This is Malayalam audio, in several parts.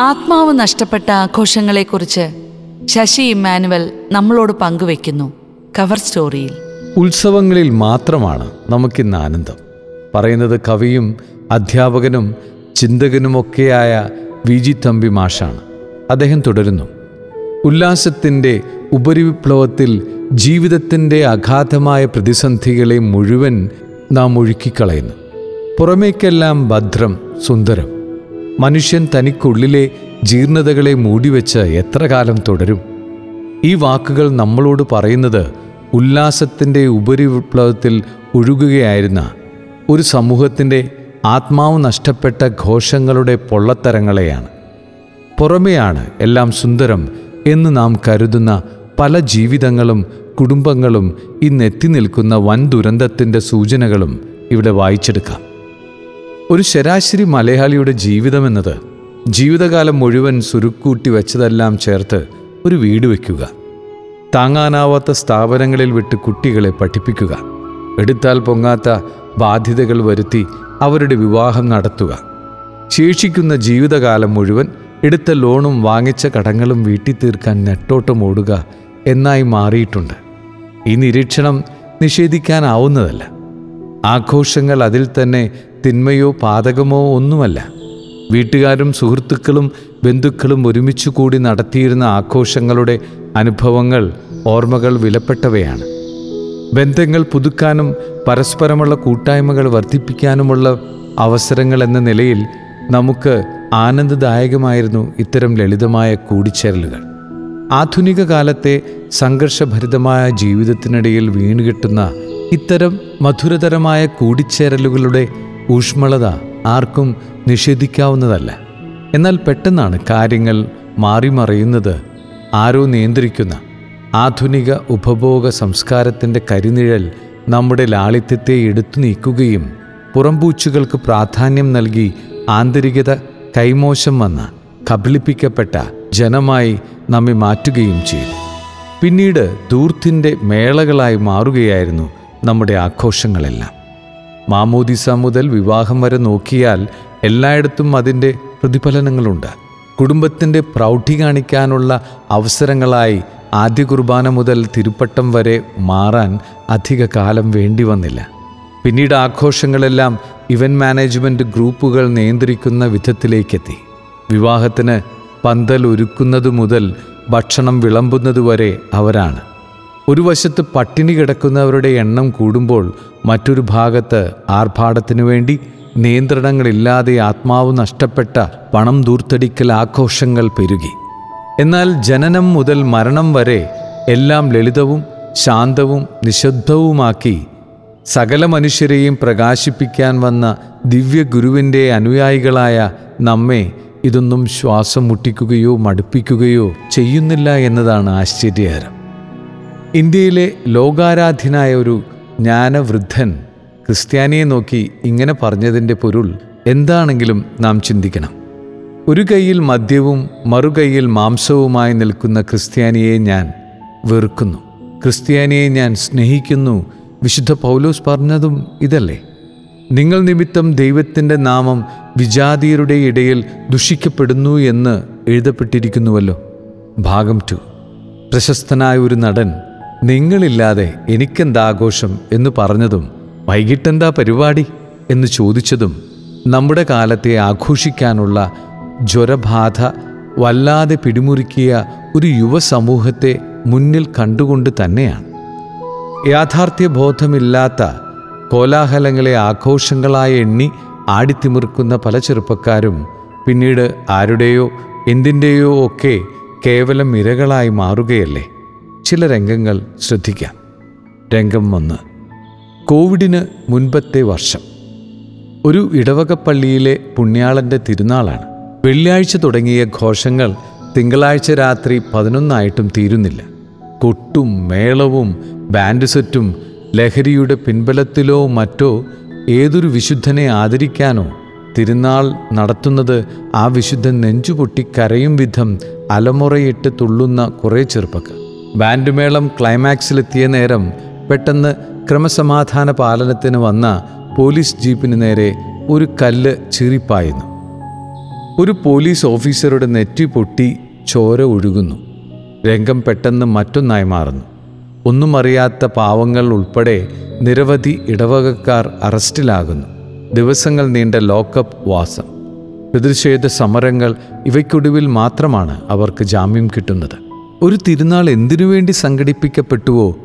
ആത്മാവ് നഷ്ടപ്പെട്ട ആഘോഷങ്ങളെക്കുറിച്ച് ശശി ഇമ്മാനുവൽ നമ്മളോട് പങ്കുവെക്കുന്നു കവർ സ്റ്റോറിയിൽ. ഉത്സവങ്ങളിൽ മാത്രമാണ് നമുക്കിന്ന് ആനന്ദം. പറയുന്നത് കവിയും അധ്യാപകനും ചിന്തകനുമൊക്കെയായ വി ജി തമ്പി മാഷാണ്. അദ്ദേഹം തുടരുന്നു. ഉല്ലാസത്തിന്റെ ഉപരിവിപ്ലവത്തിൽ ജീവിതത്തിന്റെ അഗാധമായ പ്രതിസന്ധികളെ മുഴുവൻ നാം ഒഴുക്കിക്കളയുന്നു. പുറമേക്കെല്ലാം ഭദ്രം സുന്ദരം. മനുഷ്യൻ തനിക്കുള്ളിലെ ജീർണതകളെ മൂടിവെച്ച് എത്ര കാലം തുടരും? ഈ വാക്കുകൾ നമ്മളോട് പറയുന്നത് ഉല്ലാസത്തിന്റെ ഉപരിവിപ്ലവത്തിൽ ഒഴുകുകയായിരുന്ന ഒരു സമൂഹത്തിന്റെ ആത്മാവ് നഷ്ടപ്പെട്ട ഘോഷങ്ങളുടെ പൊള്ളത്തരങ്ങളെയാണ്. പുറമെയാണ് എല്ലാം സുന്ദരം എന്ന് നാം കരുതുന്ന പല ജീവിതങ്ങളും കുടുംബങ്ങളും ഇന്നെത്തി നിൽക്കുന്ന വൻ ദുരന്തത്തിന്റെ സൂചനകളും ഇവിടെ വായിച്ചെടുക്കാം. ഒരു ശരാശരി മലയാളിയുടെ ജീവിതമെന്നത് ജീവിതകാലം മുഴുവൻ സുരുക്കൂട്ടി വെച്ചതെല്ലാം ചേർത്ത് ഒരു വീട് വയ്ക്കുക താങ്ങാനാവാത്ത സ്ഥാപനങ്ങളിൽ വിട്ട് കുട്ടികളെ പഠിപ്പിക്കുക. എടുത്താൽ പൊങ്ങാത്ത ബാധ്യതകൾ വരുത്തി അവരുടെ വിവാഹം നടത്തുക. ശേഷിക്കുന്ന ജീവിതകാലം മുഴുവൻ എടുത്ത ലോണും വാങ്ങിച്ച കടങ്ങളും വീട്ടി തീർക്കാൻ നെട്ടോട്ടം ഓടുക എന്നായി മാറിയിട്ടുണ്ട്. ഈ നിരീക്ഷണം നിഷേധിക്കാനാവുന്നതല്ല. ആഘോഷങ്ങൾ അതിൽ തന്നെ തിന്മയോ പാതകമോ ഒന്നുമല്ല. വീട്ടുകാരും സുഹൃത്തുക്കളും ബന്ധുക്കളും ഒരുമിച്ച് കൂടി നടത്തിയിരുന്ന ആഘോഷങ്ങളുടെ അനുഭവങ്ങൾ ഓർമ്മകൾ വിലപ്പെട്ടവയാണ്. ബന്ധങ്ങൾ പുതുക്കാനും പരസ്പരമുള്ള കൂട്ടായ്മകൾ വർദ്ധിപ്പിക്കാനുമുള്ള അവസരങ്ങൾ എന്ന നിലയിൽ നമുക്ക് ആനന്ദദായകമായിരുന്നു ഇത്തരം ലളിതമായ കൂടിച്ചേരലുകൾ. ആധുനിക കാലത്തെ സംഘർഷഭരിതമായ ജീവിതത്തിനിടയിൽ വീണുകിട്ടുന്ന ഇത്തരം മധുരതരമായ കൂടിച്ചേരലുകളുടെ ഊഷ്മളത ആർക്കും നിഷേധിക്കാവുന്നതല്ല. എന്നാൽ പെട്ടെന്നാണ് കാര്യങ്ങൾ മാറിമറിയുന്നത് ആരോ നിയന്ത്രിക്കുന്ന ആധുനിക ഉപഭോഗ സംസ്കാരത്തിന്റെ കരിനിഴൽ നമ്മുടെ ലാളിത്യത്തെ എടുത്തു നീക്കുകയും പുറംപൂച്ചുകൾക്ക് പ്രാധാന്യം നൽകി ആന്തരികത കൈമോശം വന്ന കബളിപ്പിക്കപ്പെട്ട ജനമായി നമ്മെ മാറ്റുകയും ചെയ്തു. പിന്നീട് ദൂർത്തിന്റെ മേളകളായി മാറുകയായിരുന്നു നമ്മുടെ ആഘോഷങ്ങളെല്ലാം. മാമോദിസ മുതൽ വിവാഹം വരെ നോക്കിയാൽ എല്ലായിടത്തും അതിന്റെ പ്രതിഫലനങ്ങളുണ്ട്. കുടുംബത്തിന്റെ പ്രൗഢി കാണിക്കാനുള്ള അവസരങ്ങളായി ആദ്യ കുർബാന മുതൽ തിരുപ്പട്ടം വരെ മാറാൻ അധിക കാലം വേണ്ടി വന്നില്ല. പിന്നീട് ആഘോഷങ്ങളെല്ലാം ഇവന്റ് മാനേജ്മെന്റ് ഗ്രൂപ്പുകൾ നിയന്ത്രിക്കുന്ന വിധത്തിലേക്കെത്തി. വിവാഹത്തിന് പന്തൽ ഒരുക്കുന്നതു മുതൽ ഭക്ഷണം വിളമ്പുന്നതുവരെ അവരാണ്. ഒരു വശത്ത് പട്ടിണി കിടക്കുന്നവരുടെ എണ്ണം കൂടുമ്പോൾ മറ്റൊരു ഭാഗത്ത് ആർഭാടത്തിനു വേണ്ടി നിയന്ത്രണങ്ങളില്ലാതെ ആത്മാവ് നഷ്ടപ്പെട്ട പണം ദൂർത്തടിക്കൽ ആഘോഷങ്ങൾ പെരുകി. എന്നാൽ ജനനം മുതൽ മരണം വരെ എല്ലാം ലളിതവും ശാന്തവും നിശബ്ദവുമാക്കി സകല മനുഷ്യരെയും പ്രകാശിപ്പിക്കാൻ വന്ന ദിവ്യഗുരുവിന്റെ അനുയായികളായ നമ്മെ ഇതൊന്നും ശ്വാസം മുട്ടിക്കുകയോ മടുപ്പിക്കുകയോ ചെയ്യുന്നില്ല എന്നതാണ് ആശ്ചര്യകരം. ഇന്ത്യയിലെ ലോകാരാധ്യനായ ഒരു ജ്ഞാനവൃദ്ധൻ ക്രിസ്ത്യാനിയെ നോക്കി ഇങ്ങനെ പറഞ്ഞതിന്റെ പൊരുൾ എന്താണെങ്കിലും നാം ചിന്തിക്കണം. ഒരു കൈയിൽ മദ്യവും മറുകൈയിൽ മാംസവുമായി നിൽക്കുന്ന ക്രിസ്ത്യാനിയെ ഞാൻ വെറുക്കുന്നു. ക്രിസ്ത്യാനിയെ ഞാൻ സ്നേഹിക്കുന്നു. വിശുദ്ധ പൗലോസ് പറഞ്ഞതും ഇതല്ലേ? നിങ്ങൾ നിമിത്തം ദൈവത്തിന്റെ നാമം വിജാതീയരുടെ ഇടയിൽ ദുഷിക്കപ്പെടുന്നു എന്ന് എഴുതപ്പെട്ടിരിക്കുന്നുവല്ലോ. ഭാഗം ടു പ്രശസ്തനായ ഒരു നടൻ നിങ്ങളില്ലാതെ എനിക്കെന്താഘോഷം എന്ന് പറഞ്ഞതും വൈകിട്ടെന്താ പരിപാടി എന്ന് ചോദിച്ചതും നമ്മുടെ കാലത്തെ ആഘോഷിക്കാനുള്ള ജ്വരബാധ വല്ലാതെ പിടിമുറുക്കിയ ഒരു യുവസമൂഹത്തെ മുന്നിൽ കണ്ടുകൊണ്ട് തന്നെയാണ്. യാഥാർത്ഥ്യബോധമില്ലാത്ത കോലാഹലങ്ങളെ ആഘോഷങ്ങളായി എണ്ണി ആടിത്തിമിർക്കുന്ന പല ചെറുപ്പക്കാരും പിന്നീട് ആരുടെയോ എന്തിന്റെയോ ഒക്കെ കേവലം ഇരകളായി മാറുകയല്ലേ? ചില രംഗങ്ങൾ ശ്രദ്ധിക്കാം. രംഗം ഒന്ന്. കോവിഡിന് മുൻപത്തെ വർഷം. ഒരു ഇടവകപ്പള്ളിയിലെ പുണ്യാളന്റെ തിരുനാളാണ്. വെള്ളിയാഴ്ച തുടങ്ങിയ ഘോഷങ്ങൾ തിങ്കളാഴ്ച രാത്രി പതിനൊന്നായിട്ടും തീരുന്നില്ല. കൊട്ടും മേളവും ബാൻഡ് സെറ്റും ലഹരിയുടെ പിൻബലത്തിലോ മറ്റോ ഏതൊരു വിശുദ്ധനെ ആദരിക്കാനോ തിരുനാൾ നടത്തുന്നത് ആ വിശുദ്ധൻ നെഞ്ചുപൊട്ടി കരയും വിധം അലമുറയിട്ട് തുള്ളുന്ന കുറേ ചെറുപ്പക്കാർ. ബാൻഡ് മേളം ക്ലൈമാക്സിലെത്തിയ നേരം പെട്ടെന്ന് ക്രമസമാധാന പാലനത്തിന് വന്ന പോലീസ് ജീപ്പിന് നേരെ ഒരു കല്ല് ചീറിപ്പായുന്നു. ഒരു പോലീസ് ഓഫീസറുടെ നെറ്റി പൊട്ടി ചോര ഒഴുകുന്നു. രംഗം പെട്ടെന്ന് മറ്റൊന്നായി മാറുന്നു. ഒന്നും അറിയാത്ത പാവങ്ങൾ ഉൾപ്പെടെ നിരവധി ഇടവകക്കാർ അറസ്റ്റിലാകുന്നു. ദിവസങ്ങൾ നീണ്ട ലോക്കപ്പ് വാസം. പ്രതിഷേധ സമരങ്ങൾ ഇവയ്ക്കൊടുവിൽ മാത്രമാണ് അവർക്ക് ജാമ്യം കിട്ടുന്നത്. ഒരു തിരുനാൾ എന്തിനു വേണ്ടി സംഘടിപ്പിക്കപ്പെട്ടുവോ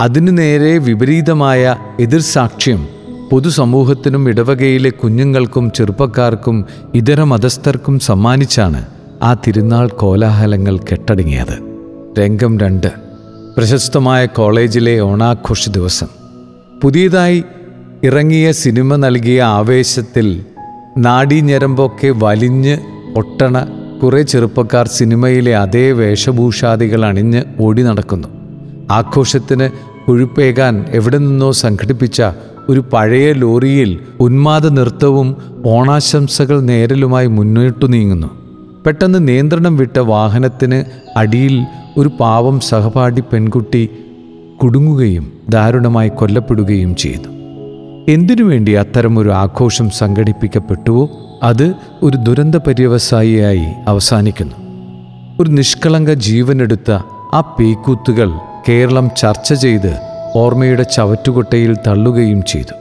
അതിനു നേരെ വിപരീതമായ എതിർസാക്ഷ്യം പൊതുസമൂഹത്തിനും ഇടവകയിലെ കുഞ്ഞുങ്ങൾക്കും ചെറുപ്പക്കാർക്കും ഇതര മതസ്ഥർക്കും സമ്മാനിച്ചാണ് ആ തിരുനാൾ കോലാഹലങ്ങൾ കെട്ടടങ്ങിയത്. രംഗം രണ്ട്. പ്രശസ്തമായ കോളേജിലെ ഓണാഘോഷ ദിവസം. പുതിയതായി ഇറങ്ങിയ സിനിമ നൽകിയ ആവേശത്തിൽ നാഡീഞരമ്പൊക്കെ വലിഞ്ഞ് ഒട്ടണ കുറേ ചെറുപ്പക്കാർ സിനിമയിലെ അതേ വേഷഭൂഷാദികൾ അണിഞ്ഞ് ഓടി നടക്കുന്നു. ആഘോഷത്തിന് കൊഴുപ്പേകാൻ എവിടെ നിന്നോ സംഘടിപ്പിച്ച ഒരു പഴയ ലോറിയിൽ ഉന്മാദ നൃത്തവും ഓണാശംസകൾ നേരലുമായി മുന്നോട്ടു നീങ്ങുന്നു. പെട്ടെന്ന് നിയന്ത്രണം വിട്ട വാഹനത്തിന് അടിയിൽ ഒരു പാവം സഹപാഠി പെൺകുട്ടി കുടുങ്ങുകയും ദാരുണമായി കൊല്ലപ്പെടുകയും ചെയ്തു. എന്തിനു വേണ്ടി അത്തരമൊരു ആഘോഷം സംഘടിപ്പിക്കപ്പെട്ടുവോ? അത് ഒരു ദുരന്ത പര്യവസായിയായി അവസാനിക്കുന്നു. ഒരു നിഷ്കളങ്ക ജീവനെടുത്ത ആ പേക്കൂത്തുകൾ കേരളം ചർച്ച ചെയ്ത് ഓർമ്മയുടെ ചവറ്റുകൊട്ടയിൽ തള്ളുകയും ചെയ്തു.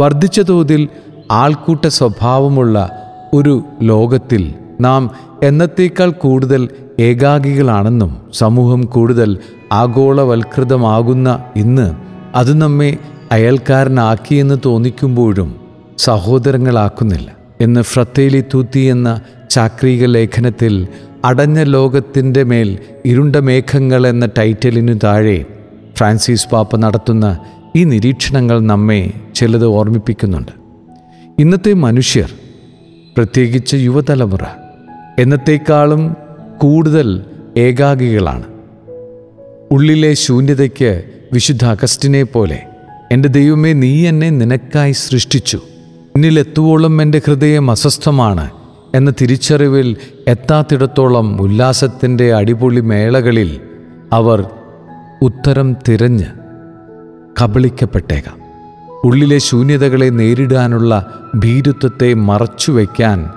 വർദ്ധിച്ച തോതിൽ ആൾക്കൂട്ട സ്വഭാവമുള്ള ഒരു ലോകത്തിൽ നാം എന്നത്തേക്കാൾ കൂടുതൽ ഏകാഗികളാണെന്നും സമൂഹം കൂടുതൽ ആഗോളവൽകൃതമാകുന്ന ഇന്ന് അത് നമ്മെ അയൽക്കാരനാക്കിയെന്ന് തോന്നിക്കുമ്പോഴും സഹോദരങ്ങളാക്കുന്നില്ല. എന്ന് ഫ്രത്തേലി തൂത്തി എന്ന ചാക്രിക ലേഖനത്തിൽ അടഞ്ഞ ലോകത്തിന്റെ മേൽ ഇരുണ്ട മേഘങ്ങൾ എന്ന ടൈറ്റലിനു താഴെ ഫ്രാൻസിസ് പാപ്പ നടത്തുന്ന ഈ നിരീക്ഷണങ്ങൾ നമ്മെ ചിലത് ഓർമ്മിപ്പിക്കുന്നുണ്ട്. ഇന്നത്തെ മനുഷ്യർ പ്രത്യേകിച്ച് യുവതലമുറ എന്നത്തേക്കാളും കൂടുതൽ ഏകാഗികളാണ്. ഉള്ളിലെ ശൂന്യതയ്ക്ക് വിശുദ്ധ അഗസ്റ്റിനെ പോലെ എന്റെ ദൈവമേ നീ എന്നെ നിനക്കായി സൃഷ്ടിച്ചു. എന്നിലെത്തുവോളം എന്റെ ഹൃദയം അസ്വസ്ഥമാണ് എന്ന തിരിച്ചറിവിൽ എത്താത്തിടത്തോളം ഉല്ലാസത്തിന്റെ അടിപൊളി മേളകളിൽ അവർ ഉത്തരം തിരഞ്ഞ് കബളിക്കപ്പെട്ടേക്കാം. ഉള്ളിലെ ശൂന്യതകളെ നേരിടാനുള്ള ഭീരുത്വത്തെ മറച്ചുവെക്കാൻ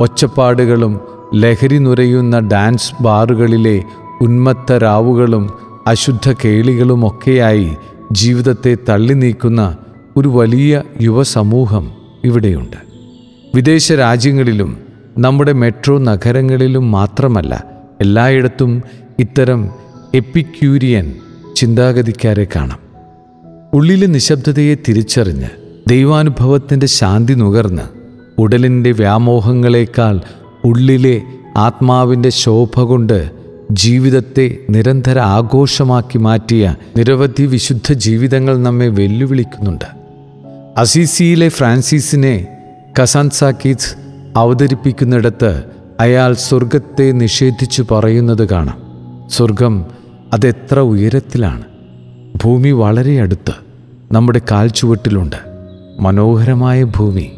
ഒച്ചപ്പാടുകളും ലഹരി നുരയുന്ന ഡാൻസ് ബാറുകളിലെ ഉന്മത്ത രാവുകളും അശുദ്ധ കേളികളുമൊക്കെയായി ജീവിതത്തെ തള്ളി നീക്കുന്ന ഒരു വലിയ യുവസമൂഹം. ഇവിടെയുണ്ട്. വിദേശ രാജ്യങ്ങളിലും നമ്മുടെ മെട്രോ നഗരങ്ങളിലും മാത്രമല്ല എല്ലായിടത്തും ഇത്തരം എപ്പിക്യൂരിയൻ ചിന്താഗതിക്കാരെ കാണാം. ഉള്ളിലെ നിശബ്ദതയെ തിരിച്ചറിഞ്ഞ് ദൈവാനുഭവത്തിന്റെ ശാന്തി നുകർന്ന് ഉടലിന്റെ വ്യാമോഹങ്ങളെക്കാൾ ഉള്ളിലെ ആത്മാവിന്റെ ശോഭ കൊണ്ട് ജീവിതത്തെ നിരന്തര ആഘോഷമാക്കി മാറ്റിയ നിരവധി വിശുദ്ധ ജീവിതങ്ങൾ നമ്മെ വെല്ലുവിളിക്കുന്നുണ്ട്. അസീസിയിലെ ഫ്രാൻസിസിനെ കസാൻസാക്കീസ് അവതരിപ്പിക്കുന്നിടത്ത് അയാൾ സ്വർഗത്തെ നിഷേധിച്ചു പറയുന്നത് കാണാം. സ്വർഗം അതെത്ര ഉയരത്തിലാണ്. ഭൂമി വളരെ അടുത്ത് നമ്മുടെ കാൽച്ചുവട്ടിലുണ്ട്. മനോഹരമായ ഭൂമി.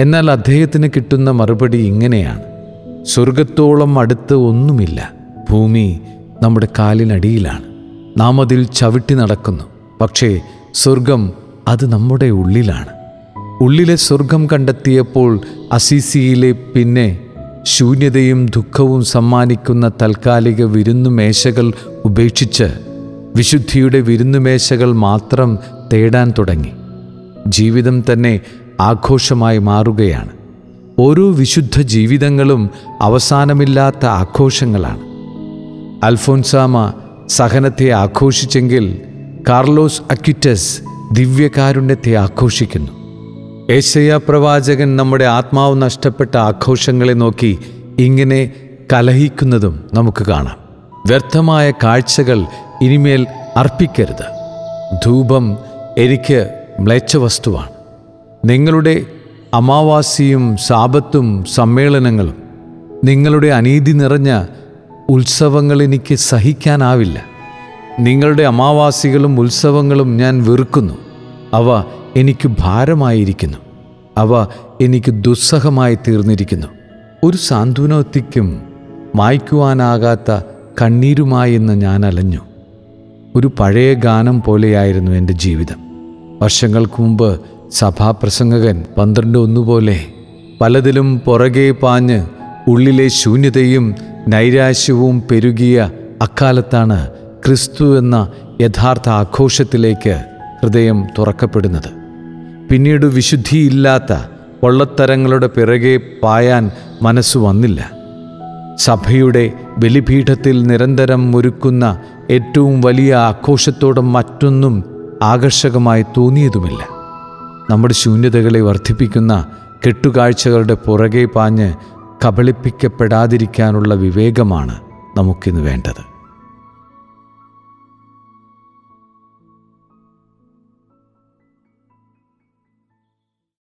എന്നാൽ അദ്ദേഹത്തിന് കിട്ടുന്ന മറുപടി ഇങ്ങനെയാണ്. സ്വർഗത്തോളം അടുത്ത് ഒന്നുമില്ല. ഭൂമി നമ്മുടെ കാലിനടിയിലാണ്. നാം അതിൽ ചവിട്ടി നടക്കുന്നു. പക്ഷേ സ്വർഗം അത് നമ്മുടെ ഉള്ളിലാണ്. ഉള്ളിലെ സ്വർഗം കണ്ടെത്തിയപ്പോൾ അസീസിയിലെ പിന്നെ ശൂന്യതയും ദുഃഖവും സമ്മാനിക്കുന്ന താൽക്കാലിക വിരുന്നുമേശകൾ ഉപേക്ഷിച്ച് വിശുദ്ധിയുടെ വിരുന്നുമേശകൾ മാത്രം തേടാൻ തുടങ്ങി. ജീവിതം തന്നെ ആഘോഷമായി മാറുകയാണ്. ഓരോ വിശുദ്ധ ജീവിതങ്ങളും അവസാനമില്ലാത്ത ആഘോഷങ്ങളാണ്. അൽഫോൻസാമ സഹനത്തെ ആഘോഷിച്ചെങ്കിൽ കാർലോസ് അക്യുറ്റസ് ദിവ്യകാരുണ്യത്തെ ആഘോഷിക്കുന്നു. ഏശയ പ്രവാചകൻ നമ്മുടെ ആത്മാവ് നഷ്ടപ്പെട്ട ആഘോഷങ്ങളെ നോക്കി ഇങ്ങനെ കലഹിക്കുന്നതും നമുക്ക് കാണാം. വ്യർത്ഥമായ കാഴ്ചകൾ ഇനിമേൽ അർപ്പിക്കരുത്. ധൂപം എനിക്ക് മ്ലേച്ഛവസ്തുവാണ്. നിങ്ങളുടെ അമാവാസിയും സാപത്തും സമ്മേളനങ്ങളും നിങ്ങളുടെ അനീതി നിറഞ്ഞ ഉത്സവങ്ങൾ എനിക്ക് സഹിക്കാനാവില്ല. നിങ്ങളുടെ അമാവാസികളും ഉത്സവങ്ങളും ഞാൻ വെറുക്കുന്നു. അവ എനിക്ക് ഭാരമായിരിക്കുന്നു. അവ എനിക്ക് ദുസ്സഹമായി തീർന്നിരിക്കുന്നു. ഒരു സാന്ത്വനോത്തിക്കും മായ്ക്കുവാനാകാത്ത കണ്ണീരുമായി എന്ന് ഞാൻ അലഞ്ഞു. ഒരു പഴയ ഗാനം പോലെയായിരുന്നു എന്റെ ജീവിതം. വർഷങ്ങൾക്ക് മുമ്പ് സഭാപ്രസംഗകൻ പന്ത്രണ്ട് ഒന്നുപോലെ പലതിലും പുറകെ പാഞ്ഞ് ഉള്ളിലെ ശൂന്യതയും നൈരാശ്യവും പെരുകിയ അക്കാലത്താണ് ക്രിസ്തു എന്ന യഥാർത്ഥ ആഘോഷത്തിലേക്ക് ഹൃദയം തുറക്കപ്പെടുന്നത്. പിന്നീട് വിശുദ്ധിയില്ലാത്ത പൊള്ളത്തരങ്ങളുടെ പിറകെ പായാൻ മനസ്സ് വന്നില്ല. സഭയുടെ ബലിപീഠത്തിൽ നിരന്തരം ഒരുക്കുന്ന ഏറ്റവും വലിയ ആഘോഷത്തോടെ മറ്റൊന്നും ആകർഷകമായി തോന്നിയതുമില്ല. നമ്മുടെ ശൂന്യതകളെ വർദ്ധിപ്പിക്കുന്ന കെട്ടുകാഴ്ചകളുടെ പുറകെ പാഞ്ഞ് കബളിപ്പിക്കപ്പെടാതിരിക്കാനുള്ള വിവേകമാണ് നമുക്കിന്ന് വേണ്ടത്.